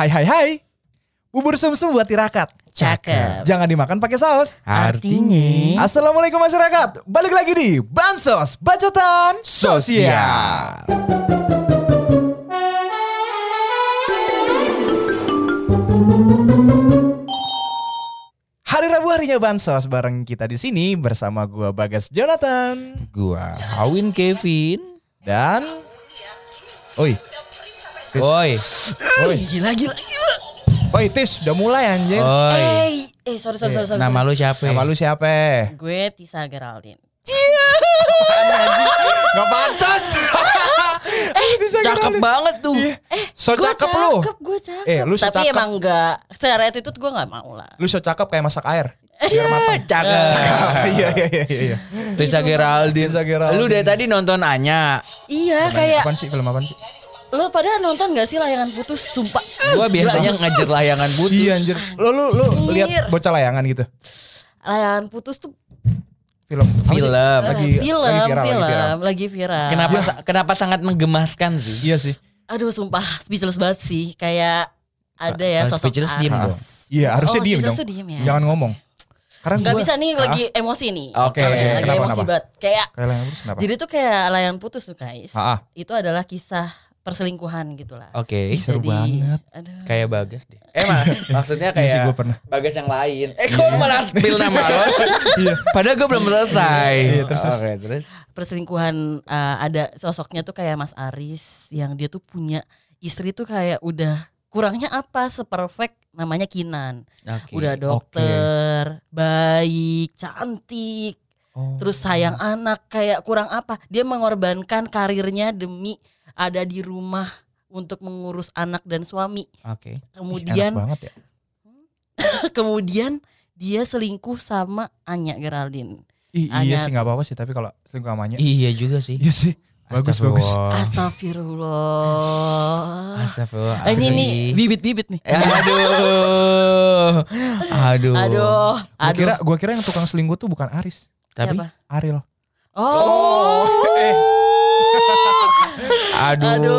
Hai hai hai. Bubur sumsum buat tirakat. Cakep. Jangan dimakan pakai saus. Artinya Assalamualaikum masyarakat. Balik lagi di Bansos Bacotan Sosial. Hari Rabu harinya Bansos bareng kita di sini bersama gua Bagas Jonathan gua Awin Kevin. dan Oi, Oi. oi, Gila gila gila. oi Tis udah mulai anjir. Oi. Eh, eh sorry sorry sorry. sorry. Nama lu siapa? Nama lu siapa? Gue Tisa Geraldine. Gak pantas. Cakep banget tuh. So Gue cakep lu. Cakep, gue cakep. Eh, lu Tapi secakep. emang enggak secara attitude gue enggak mau lah. Lu so cakep kayak masak air. Biar matang. Cakep. Iya iya iya iya. iya. Tisa Geraldine. Tisa Geraldine. Lu dari tadi nonton Anya. Iya kayak Apaan sih film apaan sih? Lu pada nonton gak sih layangan putus sumpah. Gua biasanya ngajar layangan putus. Iya anjir. Lu lu lu lihat bocah layangan gitu. Layangan putus tuh Film. Film. Lagi film, lagi viral, film, lagi viral. lagi viral. Kenapa sa- kenapa sangat menggemaskan sih? Iya sih. Aduh sumpah speechless banget sih. Kayak ada ya sosok speechless diem dong. Iya, harusnya Oh, diem dong. tuh diem ya. Jangan ngomong. Karena Gak gua- bisa nih Ah, lagi emosi nih. Oke, lagi kenapa, emosi kenapa? banget. Kayak Kayak layangan terus kenapa? jadi tuh kayak layangan putus tuh guys. Ah, ah. Itu adalah kisah perselingkuhan gitu lah. Oke. Seru Jadi, banget. Aduh. Kayak Bagas deh. Eh mak- maksudnya Iya sih, kayak gua pernah. Bagas yang lain. Eh kok malah spill nama lo? Iya. Padahal gue belum selesai. Iya, terus, terus. Oke, terus. perselingkuhan uh, ada sosoknya tuh kayak Mas Aris yang dia tuh punya istri tuh kayak udah kurangnya apa seperfect namanya Kinan. Oke. Udah dokter, baik, cantik, Oh. terus sayang anak kayak kurang apa? Dia mengorbankan karirnya demi ada di rumah untuk mengurus anak dan suami. Oke. Ih, Kemudian enak banget ya. kemudian dia selingkuh sama Anya Geraldine. Ih, iya Hanya- sih nggak apa-apa sih tapi kalau selingkuh amanya. Iya juga sih. Iya sih. Bagus bagus. Astagfirullah. Astagfirullah. Astagfirullah. Eh, ini nih bibit-bibit nih. Aduh. Aduh. Aduh, Gua kira gua kira yang tukang selingkuh tuh bukan Aris, Tapi Siapa? Ariel. Oh. eh. aduh. Aduh,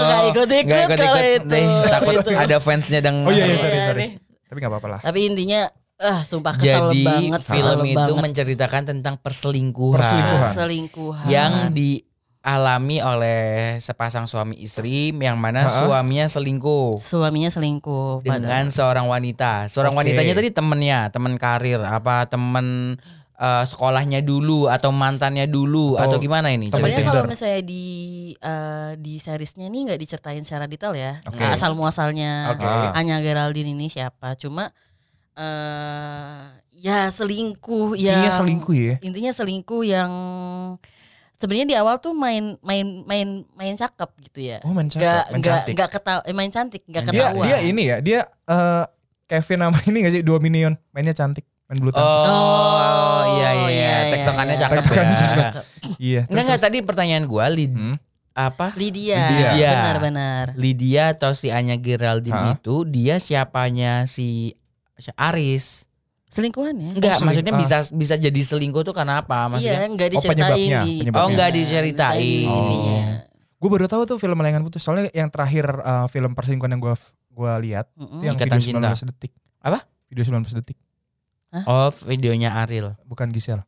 nggak ikut-ikut Nggak kalau itu. deh. Takut Itu. ada fansnya dan Oh iya iya Iya, sorry sorry. nih. Tapi nggak apa-apa lah. Tapi intinya ah sumpah kesel Jadi banget. film kesel itu banget. menceritakan tentang perselingkuhan, Perselingkuhan. selingkuhan. yang dialami oleh sepasang suami istri yang mana Ha-ha. suaminya selingkuh suaminya selingkuh dengan seorang wanita. Seorang Oke. wanitanya tadi temennya, temen karir, apa temen eh, sekolahnya dulu atau mantannya dulu Atau atau gimana ini? Sebenarnya kalau Tinder. misalnya di eh, di seriesnya ini nggak diceritain secara detail ya, Oke. asal muasalnya Oke. Ah. Anya Geraldine ini siapa. Cuma eh ya selingkuh ya. Iya selingkuh ya. Intinya selingkuh yang sebenarnya di awal tuh main main main main cakep gitu ya. Oh main cakep, Gak main gak cantik. gak ketawa, eh, main cantik, gak Dia ketahuan. dia ini ya, dia eh, Kevin sama ini gak sih dua minion mainnya cantik, main bulu tangkis. Oh, iya iya, Oh, iya, tektokannya iya. cakep Tektokannya ya. cakep. Iya. Enggak terus- enggak tadi pertanyaan gua Lid, Hmm. apa? Lydia. Lydia. Benar-benar. Lydia atau si Anya Geraldine Ha? itu dia siapanya si si Aris. Selingkuhan ya? Enggak, seling- maksudnya ah. bisa bisa jadi selingkuh tuh karena apa? Maksudnya Iya, enggak Oh, diceritain penyebabnya, di penyebabnya. Oh, enggak Iya, diceritain. intinya. Gue baru tahu tuh film Layangan Putus. Soalnya yang terakhir eh, film perselingkuhan yang gue gua lihat Mm-mm. itu yang Ikatan video 19 detik. Apa? Video 19 detik, oh videonya Ariel. bukan Gisel.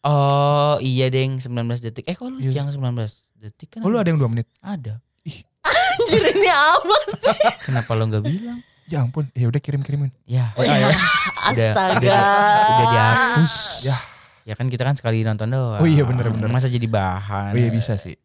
Oh, iya deng 19 detik. Eh kok lu Yes. yang 19 detik kan? Oh, lu ada yang 2 menit. Ada. Anjir ini apa sih? Kenapa lo nggak bilang? Ya ampun, ya udah kirim-kirimin. Ya, Oh, iya, iya. Astaga. udah, udah dihapus. Ya. Ya kan kita kan sekali nonton doang. Oh iya, bener, bener. Masa jadi bahan? Oh iya bisa sih.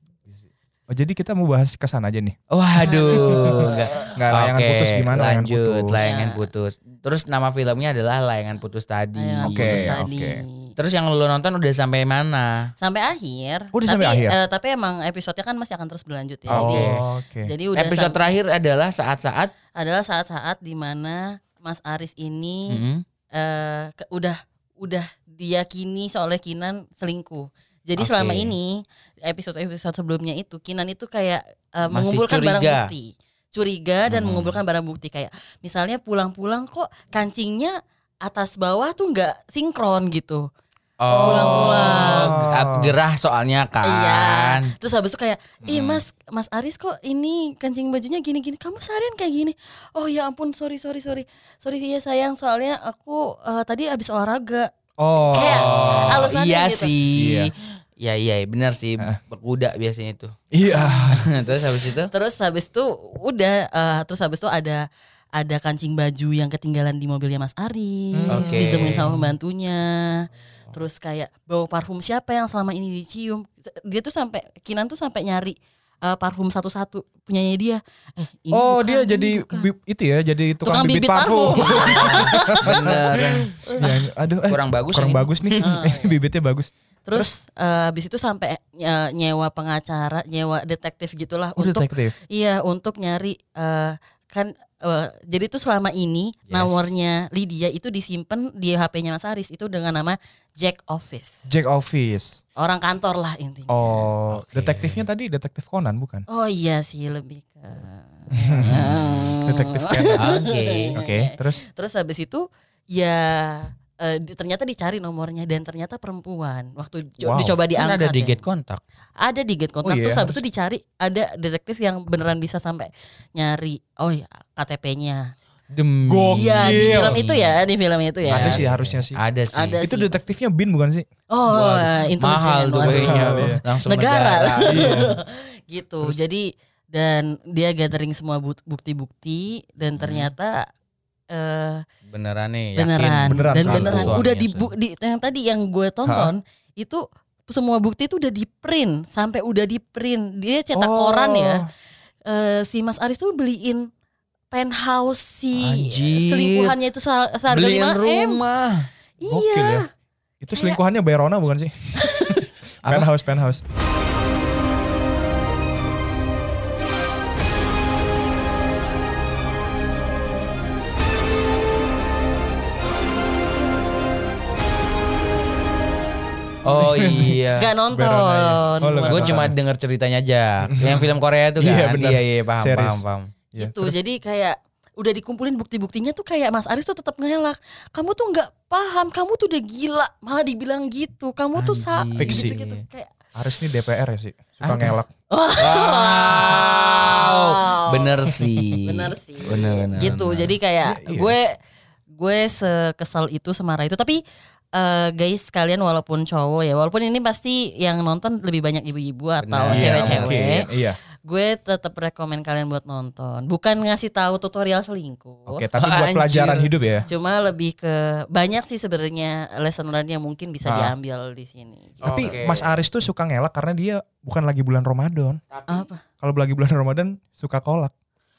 Oh jadi kita mau bahas ke sana aja nih. Waduh, enggak. Nggak layangan Oke, putus gimana layangan Lanjut, putus. layangan Ya. putus. Terus nama filmnya adalah Layangan Putus tadi. Layangan Oke, putus tadi. oke. Terus yang lu nonton udah sampai mana? Sampai akhir. Oh, udah tapi, sampai akhir? eh, tapi emang episodenya kan masih akan terus berlanjut ya. Oh, Jadi, oke. jadi udah Episode terakhir adalah saat-saat adalah saat-saat di mana Mas Aris ini Mm-mm. eh, ke- udah udah diyakini oleh Kinan selingkuh. Jadi Oke. selama ini episode-episode sebelumnya itu Kinan itu kayak Masih mengumpulkan barang curiga. bukti, curiga dan Hmm. mengumpulkan barang bukti kayak misalnya pulang-pulang kok kancingnya atas bawah tuh nggak sinkron gitu. Oh, Pulang-pulang. gerah soalnya kan. Iya. Terus habis itu kayak, ih mas, mas Aris kok ini kancing bajunya gini-gini. Kamu seharian kayak gini. Oh ya ampun, sorry sorry sorry, sorry ya sayang. Soalnya aku eh, tadi habis olahraga. Oh. Kayak alasannya iya gitu. sih. Iya. Iya iya benar sih berkuda biasanya itu. Iya. Terus habis itu Terus habis itu udah, eh, terus habis itu ada ada kancing baju yang ketinggalan di mobilnya Mas Aris, Hmm. Oke. ditemuin sama pembantunya. Terus kayak bawa parfum siapa yang selama ini dicium? Dia tuh sampai Kinan tuh sampai nyari eh, parfum satu-satu punyanya dia. Eh, ini oh, bukan, dia ini jadi bukan. itu ya, jadi tukang, Tukang bibit, bibit parfum. bener. Ya, aduh, eh, Kurang bagus Kurang ini. bagus nih. Ini bibitnya bagus. Terus eh, habis itu sampai eh, nyewa pengacara, nyewa detektif gitulah Oh, untuk detektif. iya untuk nyari eh, kan eh, jadi tuh selama ini Yes. nomornya Lydia itu disimpan di HP-nya Mas Aris itu dengan nama Jack Office. Jack Office. Orang kantor lah intinya. Oh, Oke. detektifnya tadi detektif Conan bukan? Oh iya sih lebih ke Detektif Conan. Oke. Oke, terus Terus habis itu ya eh, di- ternyata dicari nomornya dan ternyata perempuan waktu Wow. dicoba Kan diangkat. ada di ya. get kontak. ada di get kontak Oh iya, terus habis itu dicari ada detektif yang beneran bisa sampai nyari oh ya KTP-nya. Demi. Gokil. Iya di film itu ya, di film itu ya. ada sih harusnya sih. Ada sih. Ada Itu sih. detektifnya Bin bukan sih? Oh, Waduh, intelijen. mahal tuh kayaknya. Iya. Langsung negara. Iya. gitu. Jadi dan dia gathering semua bu- bukti-bukti dan Hmm. Eh Beneran nih. yakin. beneran, Beneran dan beneran suaminya udah di, sih. bu- di yang tadi yang gue tonton itu semua bukti itu udah di print sampai udah di print dia cetak Oh. koran ya Eh, si Mas Aris tuh beliin penthouse si Anjir. selingkuhannya itu se- seharga Beliin 5 m rumah. Gokil iya ya. Itu selingkuhannya Bayarona bukan sih? Penthouse, penthouse. Oh iya. gak nonton ya. Oh, Gue cuma denger ceritanya aja. Yang film Korea tuh Iya, kan. benar. Iya iya paham Series. paham paham. Iya, gitu jadi kayak udah dikumpulin bukti-buktinya tuh kayak Mas Aris tuh tetap ngelak kamu tuh nggak paham kamu tuh udah gila malah dibilang gitu kamu tuh sa. Fiksi. gitu, gitu. kayak Aris ini DPR ya sih. Suka Ada. ngelak. Wow. Bener sih. bener sih Bener bener. gitu bener. jadi kayak Iya, iya. gue gue sekesal itu semarah itu tapi eh, guys kalian walaupun cowok ya walaupun ini pasti yang nonton lebih banyak ibu-ibu atau. Iya, cewek-cewek mungkin. Iya. gue tetap rekomen kalian buat nonton bukan ngasih tahu tutorial selingkuh Oke, tapi buat Anjir. pelajaran hidup ya. cuma lebih ke banyak sih sebenarnya lesson learn yang mungkin bisa Ah. diambil di sini Gitu. Tapi Oke. Mas Aris tuh suka ngelak karena dia bukan lagi bulan Ramadan. apa Kalau lagi bulan Ramadan suka kolak.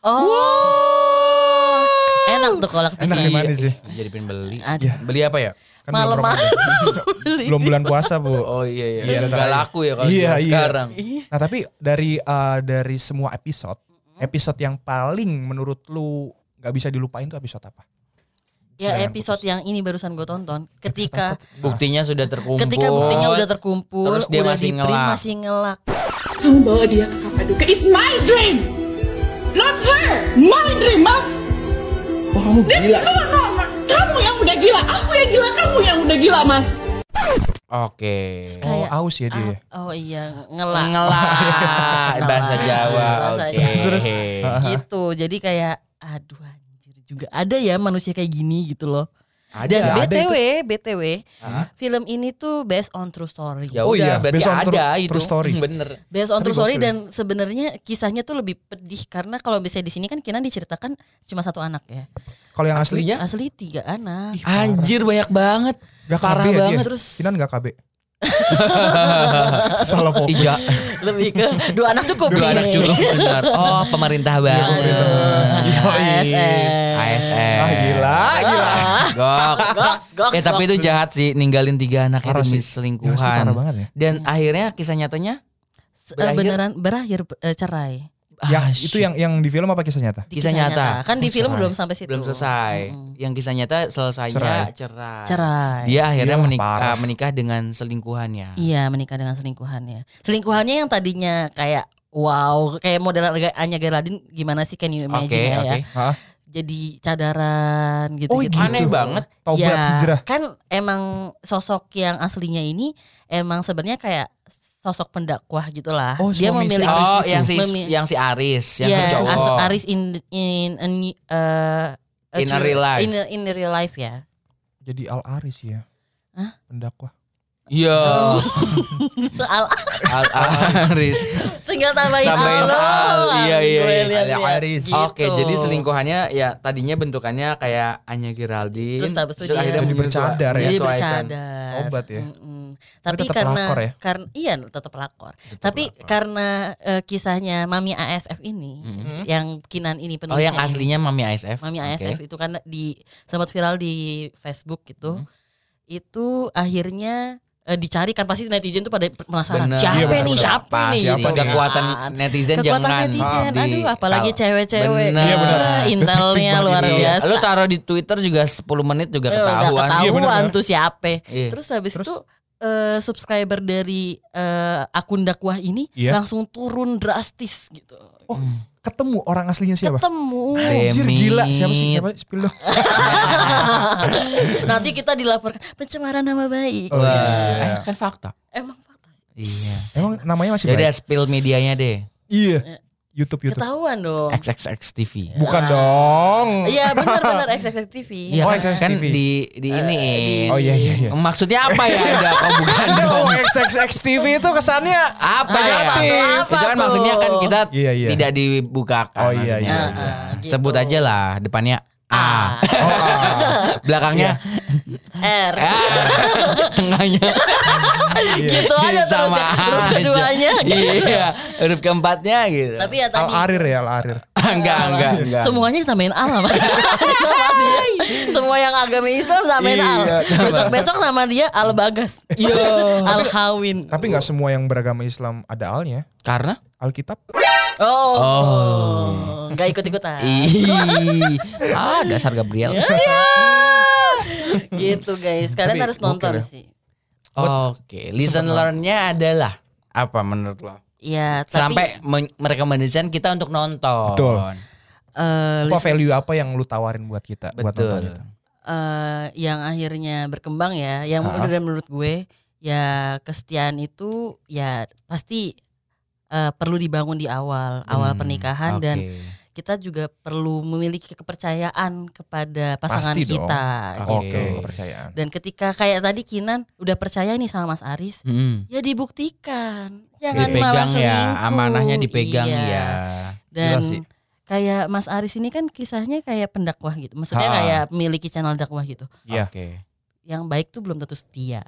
oh enak tuh kolak di Enak sini. gimana sih? Jadi pengen beli. Ada. Beli apa ya? Kan belum Malam-malam Ramadan. belum bulan puasa, Bu. Oh iya iya. Iya, Nggak aja. laku ya kalau Iya, iya. sekarang. Nah, tapi dari uh, dari semua episode, episode yang paling menurut lu nggak bisa dilupain tuh episode apa? ya episode Pupus. yang ini barusan gue tonton ketika Buktinya sudah terkumpul. ketika buktinya udah terkumpul Terus dia udah masih di ngelak. masih ngelak Kamu bawa dia ke Kapadokia. It's my dream. Not her. My dream, Mas. Oh, kamu gila. Kamu yang udah gila. Aku yang gila. Kamu yang udah gila, Mas. Oke. Oh, kayak aus ya dia. ah, oh iya ngelak Ngelak bahasa Jawa. Oke. Jawa. gitu jadi kayak aduh anjir juga ada ya manusia kayak gini gitu loh Ada. dan ada btw btw Hah? film ini tuh based on true story Ya Oh udah iya, berarti based on ada true- itu. true story. Bener. based on Tapi true story dan sebenarnya kisahnya tuh lebih pedih karena kalau misalnya di sini kan Kinan diceritakan cuma satu anak ya Kalau yang asli Aslinya? asli tiga anak Ih, parah. Anjir banyak banget. Gak Parah KB ya dia. banget. Terus Kinan gak KB. Salah fokus. Ija. lebih ke dua anak cukup Dua nih. anak cukup benar. Oh pemerintah banget. pemerintah banget. Yoi. ASN ASN. Ah gila, gila. Gok. Goks, goks, Eh tapi itu jahat sih ninggalin tiga anak Parah itu demi sih. selingkuhan. Ya, asli parah banget ya. Dan akhirnya kisah nyatanya Eh, berakhir- beneran berakhir eh, cerai Yang Ah, itu yang yang di film apa kisah nyata? Di Kisah nyata. kan di Oh, film cerai. belum sampai situ belum selesai. Mm-mm. Yang kisah nyata selesainya Cerai. cerai. cerai Dia akhirnya Iyalah, menikah, parah. menikah dengan selingkuhannya. Iya menikah dengan selingkuhannya. Selingkuhannya yang tadinya kayak wow kayak model Anya Geraldine gimana sih can you imagine ya, oke. ya. Jadi cadaran gitu Oh, gitu. gitu. Aneh banget. Taubat Ya, hijrah. kan emang sosok yang aslinya ini emang sebenarnya kayak sosok pendakwah gitulah. Oh, Dia si memiliki Aris Oh, yang si Memi- yang si Aris, yang ya, si cowok. Aris in in in, uh, In a real life. In, a- in a real life ya. Jadi Al Aris ya. Hah? Pendakwah. Iya. Al- Al- Aris. tinggal tambahin, Tambahin al, al, iya, iya, iya. Al Aris. Gitu. Oke, jadi selingkuhannya ya tadinya bentukannya kayak Anya Geraldine. Terus habis itu dia- akhirnya Jadi bercadar ya? Jadi bercadar. Obat ya? Mm-mm. Tapi tetap karena pelakor ya? karena iya tetap pelakor. Tapi karena eh, kisahnya Mami ASF ini Hmm? yang Kinan ini Oh, penulisnya yang ini. aslinya Mami ASF. Mami. ASF itu karena di sempat viral di Facebook gitu. Hmm. Itu akhirnya eh, dicari kan pasti netizen tuh pada penasaran Bener. siapa Iya, nih siapa nih siapa gitu nih? kekuatan kan. netizen Kekuatan jangan netizen, di- aduh apalagi cewek-cewek. Iya, bener. Ah, intelnya Detik luar banget, Iya. biasa. Lu taruh di Twitter juga 10 menit juga Eh, udah ketahuan. ketahuan Iya, tuh siapa. Iya. Terus habis Terus? itu eh, subscriber dari eh, akun dakwah ini Iya. langsung turun drastis gitu. Oh, ketemu orang aslinya siapa? Ketemu. Anjir gila siapa sih siapa spill dong. Nanti kita dilaporkan pencemaran nama baik. Oh, Wah, iya. eh, kan fakta. Emang fakta sih. Iya. Emang namanya masih Ya udah baik? spill medianya deh. Iya. YouTube YouTube. Ketahuan dong. XXX TV. Bukan dong. Iya benar-benar XXX TV. Iya Oh, kan, XXX kan TV. di di ini. di- Oh iya iya iya. Maksudnya apa ya? Enggak, kok bukan dong. XXX TV itu kesannya Apa ya? Negatif. Apa Itu kan tuh? maksudnya kan kita Iya, iya. tidak dibukakan. Oh, iya, maksudnya. iya, iya. Gitu. Sebut aja lah depannya A. Ah. Oh, ah. Belakangnya R. tengahnya Gitu aja terus sama ya. Huruf aja. keduanya. gitu. Iya, huruf keempatnya gitu. Tapi ya Al tadi Arir ya Al Arir. enggak, enggak, enggak. Semuanya al sama Nama dia. Semua yang agama Islam tambahin al. Iya, Besok-besok nama dia Al Bagas. Iya. Al Hawin. Tapi nggak semua yang beragama Islam ada alnya. Karena Alkitab. Oh. Oh. Gak ikut-ikutan. ah dasar Gabriel. gitu guys. Kalian Tapi harus nonton ya. sih. Oke, listen learn-nya adalah apa menurut lo? Ya, tapi Sampai men- merekomendasikan kita untuk nonton. Betul. eh, Apa value apa yang lu tawarin buat kita buat nonton Betul. itu? eh, yang akhirnya berkembang ya, yang Ha-ha. udah menurut gue ya kesetiaan itu ya pasti eh, perlu dibangun di awal, awal Hmm, pernikahan oke. dan kita juga perlu memiliki kepercayaan kepada pasangan Pasti kita. Oke. gitu. Oke, kepercayaan. Dan ketika kayak tadi Kinan udah percaya nih sama Mas Aris, Hmm. ya dibuktikan. Jangan malah dipegang ya, selingkuh. amanahnya dipegang Iya. ya. Dan kayak Mas Aris ini kan kisahnya kayak pendakwah gitu. Maksudnya Ha. kayak memiliki channel dakwah gitu. Iya. Oke. Yang baik tuh belum tentu setia.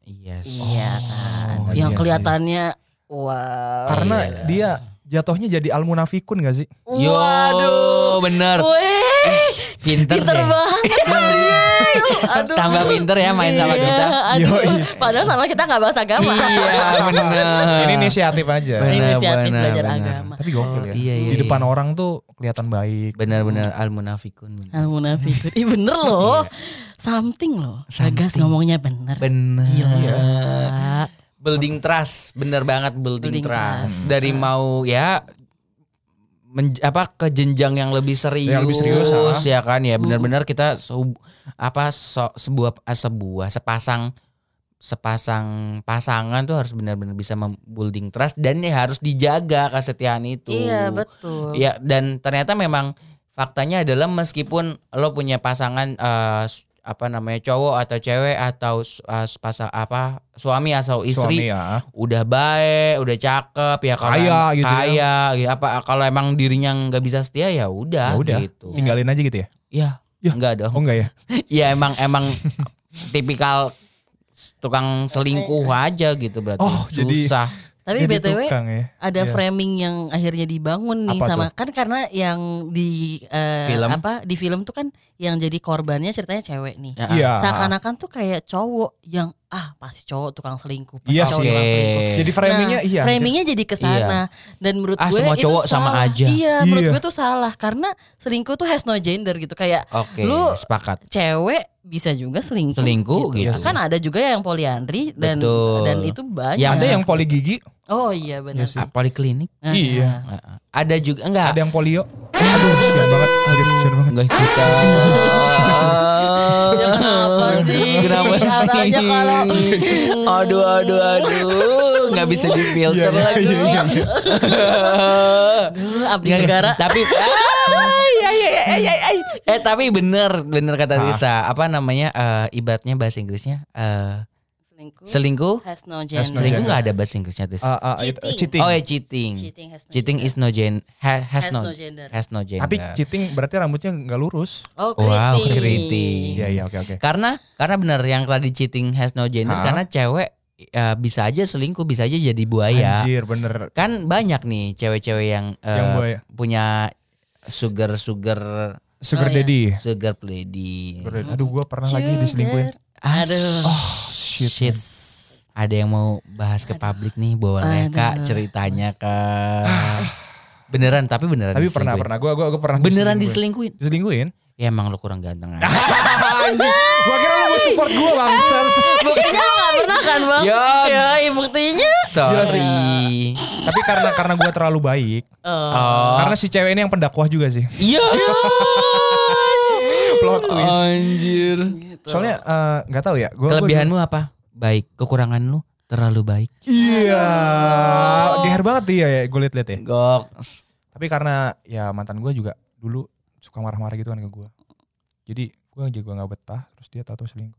Iya. sih. Iya kan. Oh, yang iya kelihatannya wow. Karena Iya. dia jatuhnya jadi al munafikun gak sih? Yo, Waduh. bener. Weh, Pinter, pinter deh. banget dia. Aduh. Tambah pinter ya main sama Iya, kita. aduh. Yoi. Padahal sama kita nggak bahas agama. Iya, bener. Ini inisiatif aja. Bener, Inisiatif bener, belajar bener. agama. Tapi gokil ya. Iya, iya, Di depan iya. orang tuh kelihatan baik. Benar-benar al munafikun. Al munafikun. Ih bener loh. Something loh. Sagas ngomongnya bener. Bener. Gila. Building trust, bener banget building, Building trust. trust. Dari mau ya men- apa ke jenjang yang lebih serius, Yang lebih serius, ya kan ya benar-benar kita sehub- apa so- sebuah ah, sebuah sepasang sepasang pasangan tuh harus benar-benar bisa membuilding trust dan ya harus dijaga kesetiaan itu. Iya betul. Ya dan ternyata memang faktanya adalah meskipun lo punya pasangan eh, s- apa namanya cowok atau cewek atau eh, pasang apa suami atau istri Suami ya. udah baik, udah cakep ya kalau Kaya gitu ya. kaya, gitu. apa kalau emang dirinya nggak bisa setia ya udah Ya udah. gitu. Tinggalin aja gitu ya. Ya, Ya. enggak dong. Oh enggak ya? ya emang emang tipikal tukang selingkuh aja gitu berarti. Oh, jadi- susah. Tapi Jadi btw tukang ya. ada Iya. framing yang akhirnya dibangun nih Apa sama kan karena yang di eh, Film. apa di film tuh kan yang jadi korbannya ceritanya cewek nih. Ya, Iya. Seakan-akan tuh kayak cowok yang ah pasti cowok tukang selingkuh. Pasti Iya cowok sih. tukang selingkuh. Jadi framingnya Nah, iya. Framingnya jadi ke sana dan menurut Ah, gue semua itu cowok sama salah. aja. Iya, menurut Iya. gue tuh salah karena selingkuh tuh has no gender gitu kayak Oke, Lu- sepakat. cewek bisa juga selingkuh. Selingkuh gitu. Kan ada juga yang poliandri dan Betul. dan itu banyak. Yang Ada yang poli gigi, Oh iya benar. Iya. Ah, poliklinik. Iya. Ada juga enggak? ada yang polio. Aduh, sial banget. Lanjut. nggak ikutan. Ya kenapa sih? Kenapa sih? kalau Aduh, aduh, aduh, nggak bisa difilter Iya, lagi. iya, iya, Duh, abdi negara. Tapi, eh tapi bener, bener kata Ah. Risa. Apa namanya? eh, ibaratnya bahasa Inggrisnya eh, Selingkuh selingkuh. has no Has gender. no Selingkuh gender. nggak ada bahasa Inggrisnya. Ah, ah, itu- Cheating. cheating. Oh ya cheating. Cheating has no Cheating gender. is no gen ha- has, Has no, no gender. has no gender. Tapi cheating berarti rambutnya nggak lurus. Oh, Wow, keriting. keriting. Iya iya oke oke. karena karena bener yang tadi cheating has no gender Hah? karena cewek eh, bisa aja selingkuh bisa aja jadi buaya. Anjir bener. Kan banyak nih cewek-cewek yang, eh, Yang buaya. punya sugar sugar Sugar Oh, iya. daddy. sugar lady. Sugar daddy. Aduh gue pernah lagi diselingkuhin. Aduh. Oh shit. shit. Ada yang mau bahas ke publik nih boleh Aduh. kak ceritanya kak. Beneran tapi beneran. Tapi pernah pernah gue gue gue pernah Beneran diselingkuhin. diselingkuhin. Diselingkuhin? Ya emang lu kurang ganteng aja. Gua kira lu mau support gue bangsat. Buktinya lo gak pernah kan bang? Ya, buktinya. Sorry. Tapi karena karena gue terlalu baik. Oh. Karena si cewek ini yang pendakwah juga sih. Iya. Plot twist. Anjir. Soalnya eh, nggak tahu ya. Gua, gua- Kelebihanmu apa? Baik. Kekurangan lu terlalu baik. Iya. Geher banget dia ya gue liat-liat ya. Gok. Tapi karena ya mantan gue juga dulu suka marah-marah gitu kan ke gue. Jadi gue juga nggak betah. Terus dia tahu selingkuh.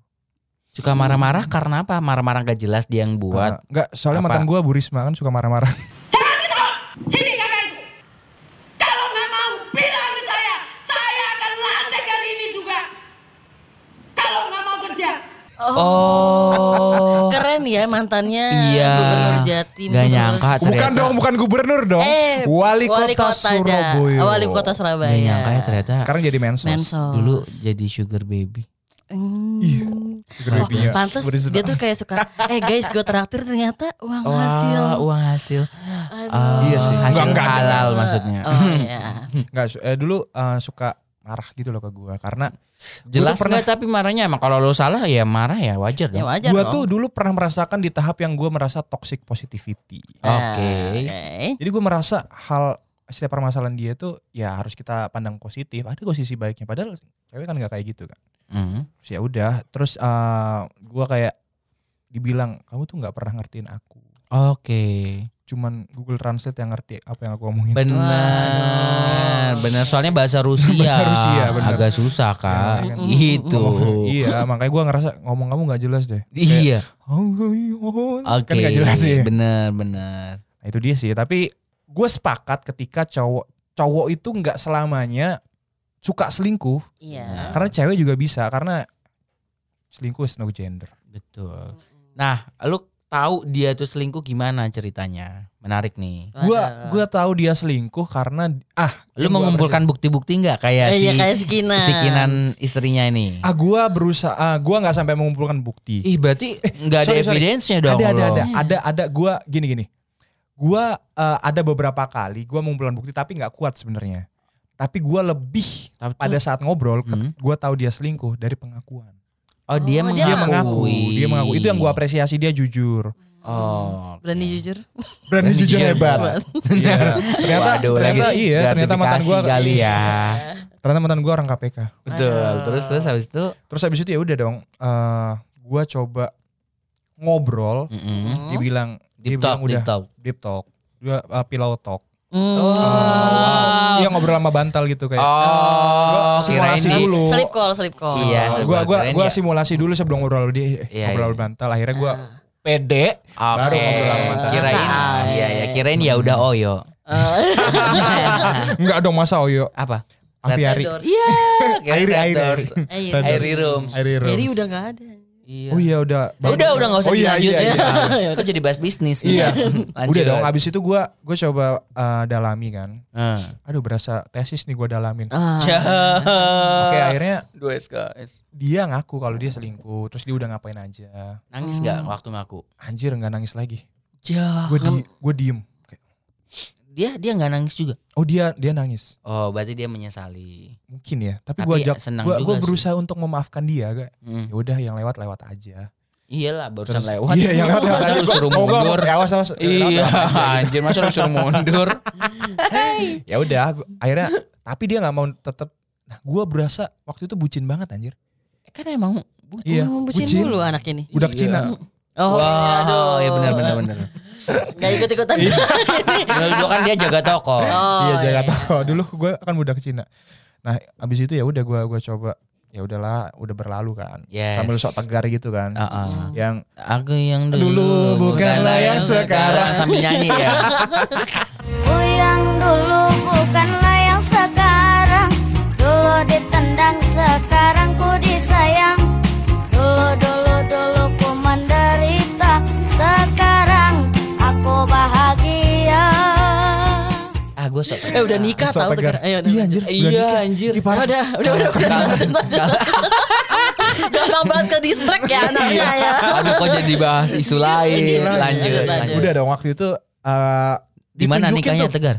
Suka marah-marah karena apa? Marah-marah gak jelas dia yang buat. Eh, nggak, soalnya Apa? mantan gue Bu Risma kan suka marah-marah. Sini kakakku. Kalau nggak mau bilang ke saya, saya akan lecehkan ini juga. Kalau nggak mau kerja, Oh. Keren ya mantannya Iya. Gubernur Jatim. Terus- nyangka bukan ternyata. dong, bukan gubernur dong. Eh, wali, kota, aja. Surabaya. Wali kota Surabaya. Gak nyangka ya ternyata Sekarang jadi mensos. Mensos. dulu jadi sugar baby. Hmm. Iya. Sugar Oh, Risma. dia tuh kayak suka eh guys gue traktir ternyata uang Wah, hasil uang hasil. Aduh. Ah, Iya sih. Hasil Enggak, enggak, halal maksudnya. oh iya Nggak, su- eh, dulu eh, suka marah gitu loh ke gue karena Jelas pernah- nggak tapi marahnya emang kalau lu salah ya marah ya wajar ya dong. wajar gue dong. tuh dulu pernah merasakan di tahap yang gue merasa toxic positivity. Oke. Ah, Jadi gue merasa hal setiap permasalahan dia tuh ya harus kita pandang positif. Ada kok sisi baiknya. Padahal cewek kan nggak kayak gitu kan. Hmm. Terus ya udah. Terus eh gue kayak dibilang kamu tuh nggak pernah ngertiin aku. Oke. Cuman Google Translate yang ngerti apa yang aku omongin. Benar, benar. Soalnya bahasa Rusia, Bahasa Rusia, benar. agak susah kak. Ya, kan. Gitu. Ngomong- iya, makanya gue ngerasa ngomong kamu nggak jelas deh. Iya. Kayak, Oke. Kan nggak jelas sih. Benar, benar. Nah, itu dia sih. Tapi gue sepakat ketika cowok cowok itu nggak selamanya suka selingkuh. iya Karena cewek juga bisa. Karena selingkuh is no gender. Betul. Nah, lu tahu dia tuh selingkuh gimana ceritanya? Menarik nih. Gua gua tahu dia selingkuh karena ah Lu mengumpulkan bukti-bukti nggak kayak Eh, si iya kayak sekinan si Kinan istrinya ini? ah gua berusaha ah, gua nggak sampai mengumpulkan bukti. Ih, berarti nggak ada sorry, sorry. evidence-nya dong. ada ada ada ada ada gua gini gini. Gua eh, ada beberapa kali gua mengumpulkan bukti tapi nggak kuat sebenarnya. Tapi gua lebih Tapi pada saat ngobrol Hmm. gua tahu dia selingkuh dari pengakuan. Oh, dia Oh, mengakui. dia Dia mengaku, dia mengaku. Itu yang gua apresiasi dia jujur. Oh. berani jujur Berani jujur jujur hebat. Iya. Ternyata Waduh, ternyata lagi iya, ternyata mantan gua kali ya. ternyata mantan gua orang KPK. Betul. Aduh. Terus terus habis itu Terus habis itu ya udah dong, eh gua coba ngobrol, mm-mm. dia bilang dia deep talk, bilang udah deep talk. deep talk, dia uh, pillow talk. Hmm. Oh. Dia ngobrol sama bantal gitu kayak. Oh, Gua simulasi kirain di- dulu. Slip call, slip call. Iya, slip gua gua gua ya. simulasi dulu sebelum ngobrol dia Iya, ngobrol iya. bantal. Akhirnya gua pede Oke. baru ngobrol sama mantan. Kirain, iya ya, kirain ya udah Oyo. Enggak dong masa Oyo. Apa? Aviari. Iya, Airi, airi. Airi. Rooms. Airi Rooms. Jadi udah gak ada. Iya. Oh iya udah. Udah, udah gak usah oh, iya, dilanjut iya, ya. iya. Kok jadi bahas bisnis? Iya. Lanjut. Udah dong abis itu gua gua coba uh, dalami kan. Ah. Aduh berasa tesis nih gua dalamin. Ah. Oke akhirnya Dua SKS. dia ngaku kalau dia selingkuh. Terus dia udah ngapain aja. Nangis nggak waktu ngaku? Anjir nggak nangis lagi. Gue di, gue diem. Kayak, Dia dia nggak nangis juga. Oh dia dia nangis. Oh, berarti dia menyesali. Mungkin ya. Tapi, Tapi gue ajak. senang Gue gue sih. berusaha untuk memaafkan dia. Kayak, Hmm. ya udah yang lewat lewat aja. Iyalah, barusan Terus- lewat. Iya yang lewat lewat Masa aja. lu suruh Oh, mundur. ya, awas awas. Iya, anjir masa lu suruh mundur. Ya udah. akhirnya tapi dia nggak mau tetap Nah, gue berasa waktu itu bucin banget anjir. Kan emang bu- Iya, Oh, bucin, bucin. dulu anak ini. Budak Iya. Cina. Oh, Wah, aduh. ya benar benar benar. Gak ikut-ikutan. Dulu kan dia jaga toko. Oh, iya jaga iya. toko. Dulu gue kan budak Cina. Nah, abis itu ya udah gue gua coba ya udahlah udah berlalu kan. Yes. Sambil sok tegar gitu kan. Heeh. Yang Aku yang dulu, Dulu bukanlah yang sekarang. sambil nyanyi ya. Ku yang dulu bukanlah gue sok. Eh udah nikah tahu tegar. Ayo, Iya lanjut. anjir. udah Iya nikah. anjir. Ih, parah. Udah, udah, udah, udah. Gampang banget ke distract ya anaknya ya. Aduh kok jadi bahas isu lain. Lanjut, lanjut, lanjut. lanjut. Udah dong waktu itu eh Di mana nikahnya tuh. Tegar?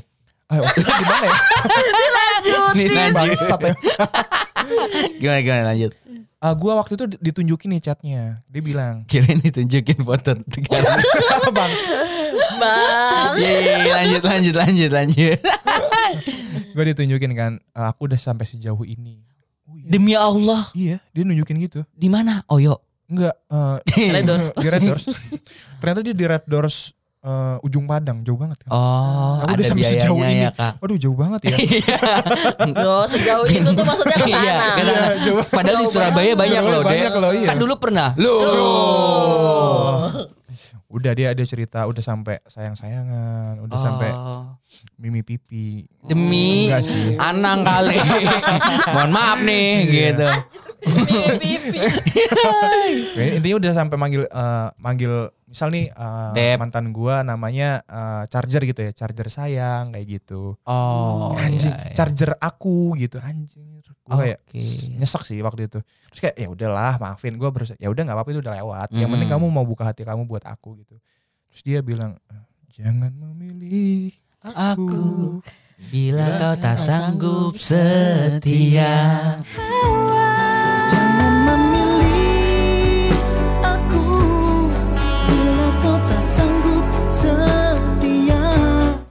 Ah, itu di mana ya? Lanjut. Ya. Gimana gimana lanjut. Ah, gua waktu itu ditunjukin nih chatnya. Dia bilang, Kirain ditunjukin foto Tegar. "Bang, Bang. Iya, iya, iya, lanjut lanjut lanjut lanjut. gue ditunjukin kan, "Eh, aku udah sampai sejauh ini." Oh, iya. Demi Allah, Iya, dia nunjukin gitu. di mana? Oh yo. Enggak, eh, Red Doors. di Red Doors. Ternyata dia di Red Doors eh, ujung Padang, jauh banget kan. Oh, Aku ada udah sampai sejauh ini. ya kak. Waduh, jauh banget ya. Yo, sejauh itu tuh maksudnya ke Iya, sana. sana. Jauh. Padahal di Surabaya banget. banyak loh, banyak Dek. loh, iya. Kan dulu pernah. Loh. Udah dia ada cerita, udah sampai sayang-sayangan, udah sampai Oh. mimi pipi. Demi Enggak sih. Anang kali. Mohon maaf nih Iya. gitu. Pipi. Ya, Intinya udah sampai manggil eh, manggil misal nih Beb. mantan gua namanya eh, charger gitu ya, charger sayang kayak gitu. Oh. anjing, iya, iya. charger aku gitu anjing. Gue kayak Oke. nyesek sih waktu itu. Terus kayak ya udahlah, maafin gue berusaha. Ya udah nggak apa-apa itu udah lewat. Yang penting Mm. kamu mau buka hati kamu buat aku gitu. Terus dia bilang, "Eh, jangan memilih aku. Aku bila kau tak sanggup setia. Jangan memilih aku Bila kau tak sanggup setia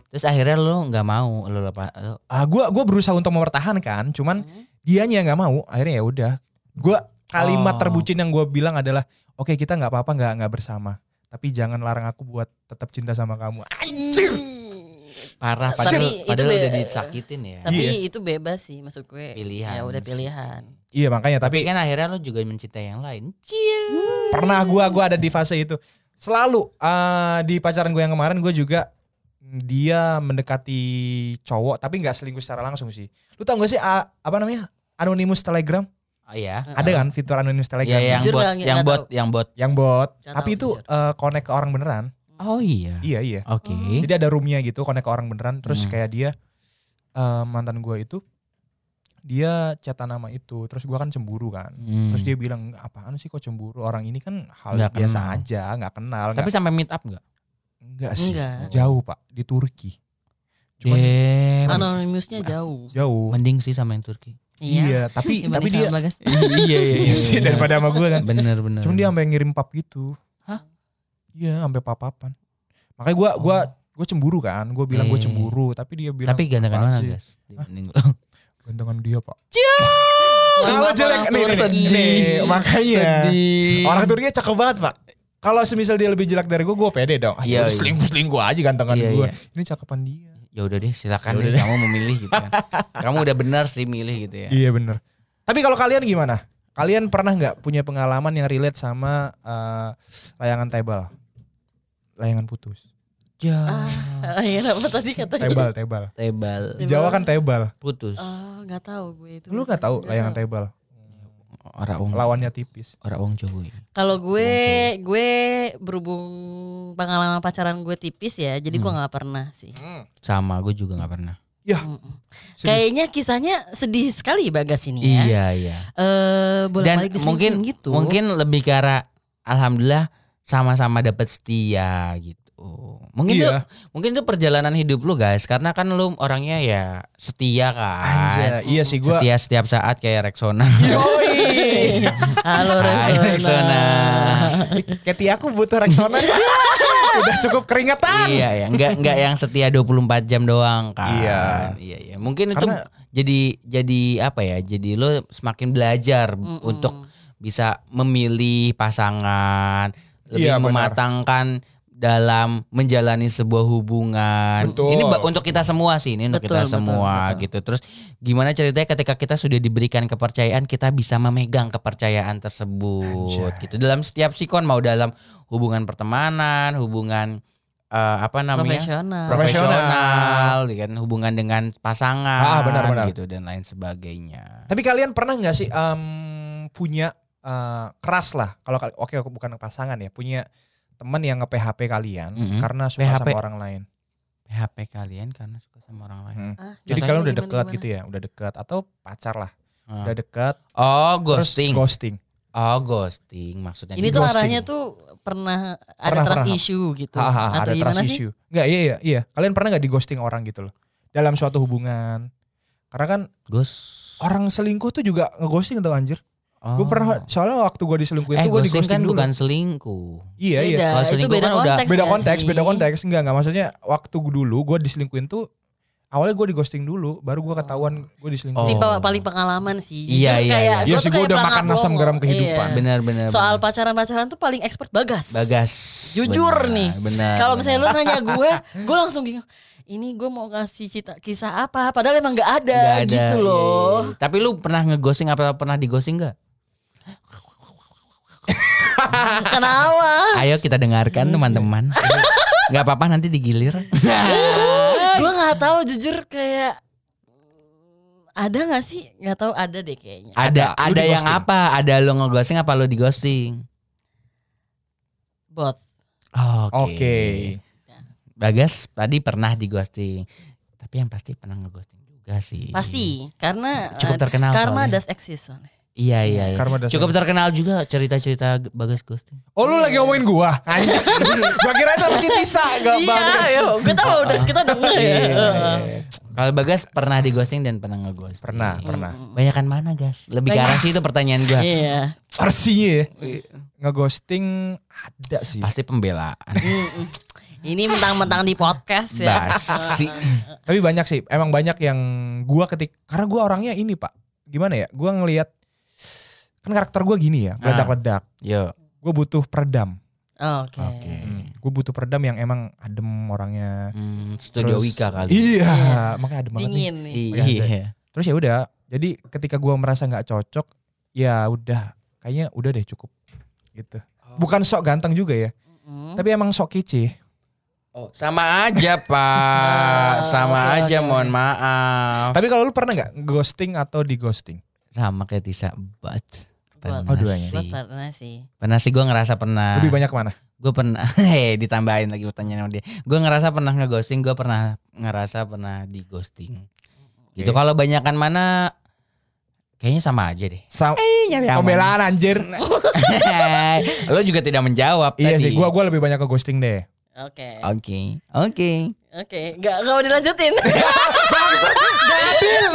Terus akhirnya lu nggak mau lu lepas. lu- Ah, gue gua berusaha untuk mempertahankan, cuman dianya nggak mau. Akhirnya ya udah. Gue kalimat Oh. terbucin yang gue bilang adalah, oke kita nggak apa-apa nggak nggak bersama. Tapi jangan larang aku buat tetap cinta sama kamu. Anjir. Parah Tapi padahal, itu padahal be- udah disakitin ya. Tapi Iya. itu bebas sih maksud gue. Pilihan Ya udah pilihan. Iya makanya Tapi tapi kan akhirnya lu juga mencintai yang lain. pernah gua gua ada di fase itu selalu eh, di pacaran gue yang kemarin gue juga mm, dia mendekati cowok tapi nggak selingkuh secara langsung sih lu tau gak sih ah, apa namanya anonymous telegram Oh iya. ada kan fitur anonymous Ya telegram yang Jujur bot, nggak- yang nggak bot, yang bot. yang bot Nggak tapi tahu, itu eh, connect ke orang beneran Oh iya. iya iya Oke. jadi ada roomnya gitu connect ke orang beneran terus Hmm. kayak dia eh, mantan gue itu dia chatan nama itu terus gua kan cemburu kan Hmm. terus dia bilang apaan sih kok cemburu orang ini kan hal Nggak biasa kenal. aja nggak kenal Tapi nggak sampai meet up nggak? Enggak sih. Enggak. Jauh, Pak, di Turki. Cuman. Anonymousnya jauh. jauh. Mending sih sama yang Turki. Iya, tapi tapi Dibanding dia Bagas. iya iya sih daripada sama gue kan. Bener bener. Cuman dia sampai ngirim pap gitu. Hah? Iya, sampai papapan. Makanya gua gua gua cemburu kan. Gua bilang gua Eh. cemburu, tapi dia bilang Tapi gantengan "Apaan mana sih?" guys? Dibanding lu. Gantengan dia, Pak. Kalau jelek nih, nih, nih, makanya. Sedih. Orang Turki cakep banget, Pak. Kalau semisal dia lebih jelek dari gue, gue pede dong. Iya, ya iya. selingkuh selingkuh aja gantengan Iya, gue. iya. Ini cakapan dia. Ya udah deh, silakan Ya deh kamu memilih gitu ya. kamu udah benar sih milih gitu ya. Iya bener. Tapi kalau kalian gimana? Kalian pernah nggak punya pengalaman yang relate sama eh, layangan tebal? Layangan putus. Ya. Ah, iya apa tadi katanya? Tebal, tebal. Tebal. Di Jawa kan tebal. Putus. Oh, nggak tahu gue itu. Lu nggak tahu layangan tebal? Orang wong Lawannya tipis. orang wong Jawa. ini. Kalau gue gue berhubung pengalaman pacaran gue tipis ya, jadi gue Hmm. nggak pernah sih. Sama gue juga nggak pernah. Ya. Sedih. Kayaknya kisahnya sedih sekali Bagas ini ya. Iya iya. Eh boleh Dan balik mungkin gitu. mungkin lebih ke arah alhamdulillah sama-sama dapat setia gitu. Mungkin Iya. tuh mungkin tuh perjalanan hidup lu guys karena kan lu orangnya ya setia kan. Anjay, iya sih gua. Setia setiap saat kayak Rexona. Yoi. Halo Hai, Rexona. Rexona. Keti aku butuh Rexona. Udah cukup keringetan. iya ya, enggak enggak yang setia 24 jam doang kan. Iya. Iya iya. Mungkin itu Karena- jadi jadi apa ya? Jadi lo semakin belajar untuk bisa memilih pasangan, lebih Iya, benar. Dalam menjalani sebuah hubungan. Betul. Ini untuk kita semua sih, ini untuk Betul, kita betul, semua betul. gitu. Terus gimana ceritanya ketika kita sudah diberikan kepercayaan, kita bisa memegang kepercayaan tersebut gitu. Dalam setiap sikon mau dalam hubungan pertemanan, hubungan eh, apa namanya? Profesional. profesional, ya kan hubungan dengan pasangan, Ah, benar, benar. gitu dan lain sebagainya. Tapi kalian pernah nggak sih em, punya eh, keras lah kalau kal- oke bukan pasangan ya punya teman yang nge PHP kalian Mm-mm. karena suka PHP. sama orang lain. PHP kalian karena suka sama orang lain. Hmm. Ah, Jadi kalian udah dekat gitu ya, udah dekat atau pacar lah, Ah. udah dekat. Oh, terus ghosting. ghosting. Oh, ghosting maksudnya. Ini tuh ghosting. arahnya tuh pernah ada Pernah, trust pernah. issue gitu. Ha, ha, ha, Atau ada trust sih? issue. Enggak, iya iya iya. Kalian pernah nggak di ghosting orang gitu loh? Dalam suatu hubungan. Karena kan ghost. orang selingkuh tuh juga ngeghosting tuh anjir. Oh. Gue pernah soalnya waktu gue diselingkuhin eh, tuh gue di ghosting ghosting kan dulu. bukan selingkuh. Iya iya. Kalau itu selingkuh beda kan udah- konteks. Beda nggak konteks, sih? beda konteks. Enggak enggak maksudnya waktu dulu gue diselingkuhin tuh awalnya gue di ghosting dulu, baru gue ketahuan gue diselingkuhin. Si Oh. pa- paling pengalaman sih. Iya, Jujur iya, kayak, iya. Iya gua sih, kayak udah makan asam garam kehidupan. Iya. Benar-benar. Soal pacaran-pacaran tuh paling expert Bagas. Bagas. Jujur Benar, nih. Benar. Kalau misalnya lu benar. nanya gue, gue langsung bingung. Ini gue mau ngasih cita, kisah apa? Padahal emang gak ada, Nggak ada, gitu iya, loh. iya. Tapi lu pernah ngeghosting apa pernah digosting nggak? Kenapa? Ayo kita dengarkan teman-teman. Nggak apa-apa nanti digilir. gue nggak tahu jujur kayak ada nggak sih? Nggak tahu ada deh kayaknya. ada Ada, ada yang di-ghosting? apa? Ada lu ngeghosting apa lu digosting? Bot. Oke. Bagas tadi pernah digosting. Tapi yang pasti pernah ngeghosting juga sih. Pasti karena Cukup eh, terkenal karma soalnya. does exist. soalnya. Iya iya. iya. Karma dasar. Cukup terkenal juga cerita-cerita Bagas ghosting. Oh lu lagi ngomongin gua? Anjir. gua kira itu masih Tisa gak Iya, banget. ayo, kita mau udah kita udah nge ya. Iya, iya, iya. Kalau Bagas pernah digosting dan pernah ngeghosting. Pernah, pernah. Banyakan mana, Gas? Lebih ke arah situ pertanyaan gua. Iya. Versinya ya. Ngeghosting ada sih. Pasti pembelaan. Ini mentang-mentang di podcast ya. Basi. Tapi banyak sih. Emang banyak yang gua ketik karena gua orangnya ini, Pak. Gimana ya? Gua ngelihat kan karakter gua gini ya, meledak-ledak. Yo. Gue butuh peredam. Oh, Oke. Gue butuh peredam yang emang adem orangnya. Hmm, Studio Terus- Wika kali. Iya, makanya adem banget nih. Dingin nih. Iya. Terus ya udah. Jadi ketika gua merasa nggak cocok, ya udah. Kayaknya udah deh cukup. Gitu. Bukan sok ganteng juga ya. Mm. Tapi emang sok kece. Oh, sama aja, Pak. Sama oke, aja, oke. mohon maaf. Tapi kalau lu pernah nggak ghosting atau di ghosting? Sama kayak Tisa, but pernah Oh, duanya. Gua sih. pernah sih. Pernah sih gue ngerasa pernah. Lebih banyak mana? Gue pernah, hei ditambahin lagi pertanyaan sama dia. Gue ngerasa pernah ngeghosting, gue pernah ngerasa pernah di ghosting. Gitu kalau banyakan mana, kayaknya sama aja deh. Sa nyari aman. pembelaan anjir. Lo juga tidak menjawab iya tadi. sih, gua gua lebih banyak ke ghosting deh. Oke. Oke, oke. Oke, enggak enggak mau dilanjutin. Adil,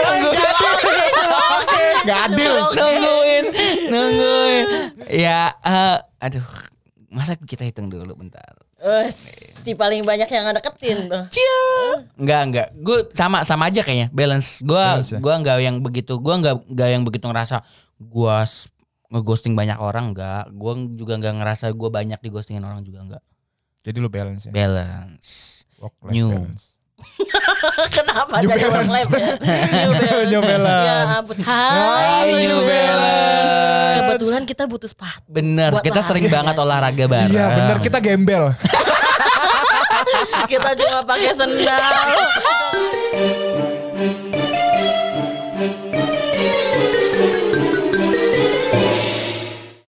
Gak adil. nungguin, nungguin. Ya, eh, aduh, masa kita hitung dulu bentar. Wes, si paling banyak yang deketin tuh. Enggak, enggak. Gue sama sama aja kayaknya, balance. Gua Balance ya? gua enggak yang begitu, gua enggak enggak yang begitu ngerasa gua ngeghosting banyak orang enggak. Gua juga enggak ngerasa gua banyak dighostingin orang juga enggak. Jadi lu balance ya. Balance. Work life New. balance. Kenapa New jadi Balance. lain ya? New Balance. New Balance. Ya ampun. Hai, New New Balance. Balance. Kebetulan kita butuh sepatu. Bener, Buat kita sering banget olahraga bareng. Iya bener kita gembel. kita cuma pakai sendal.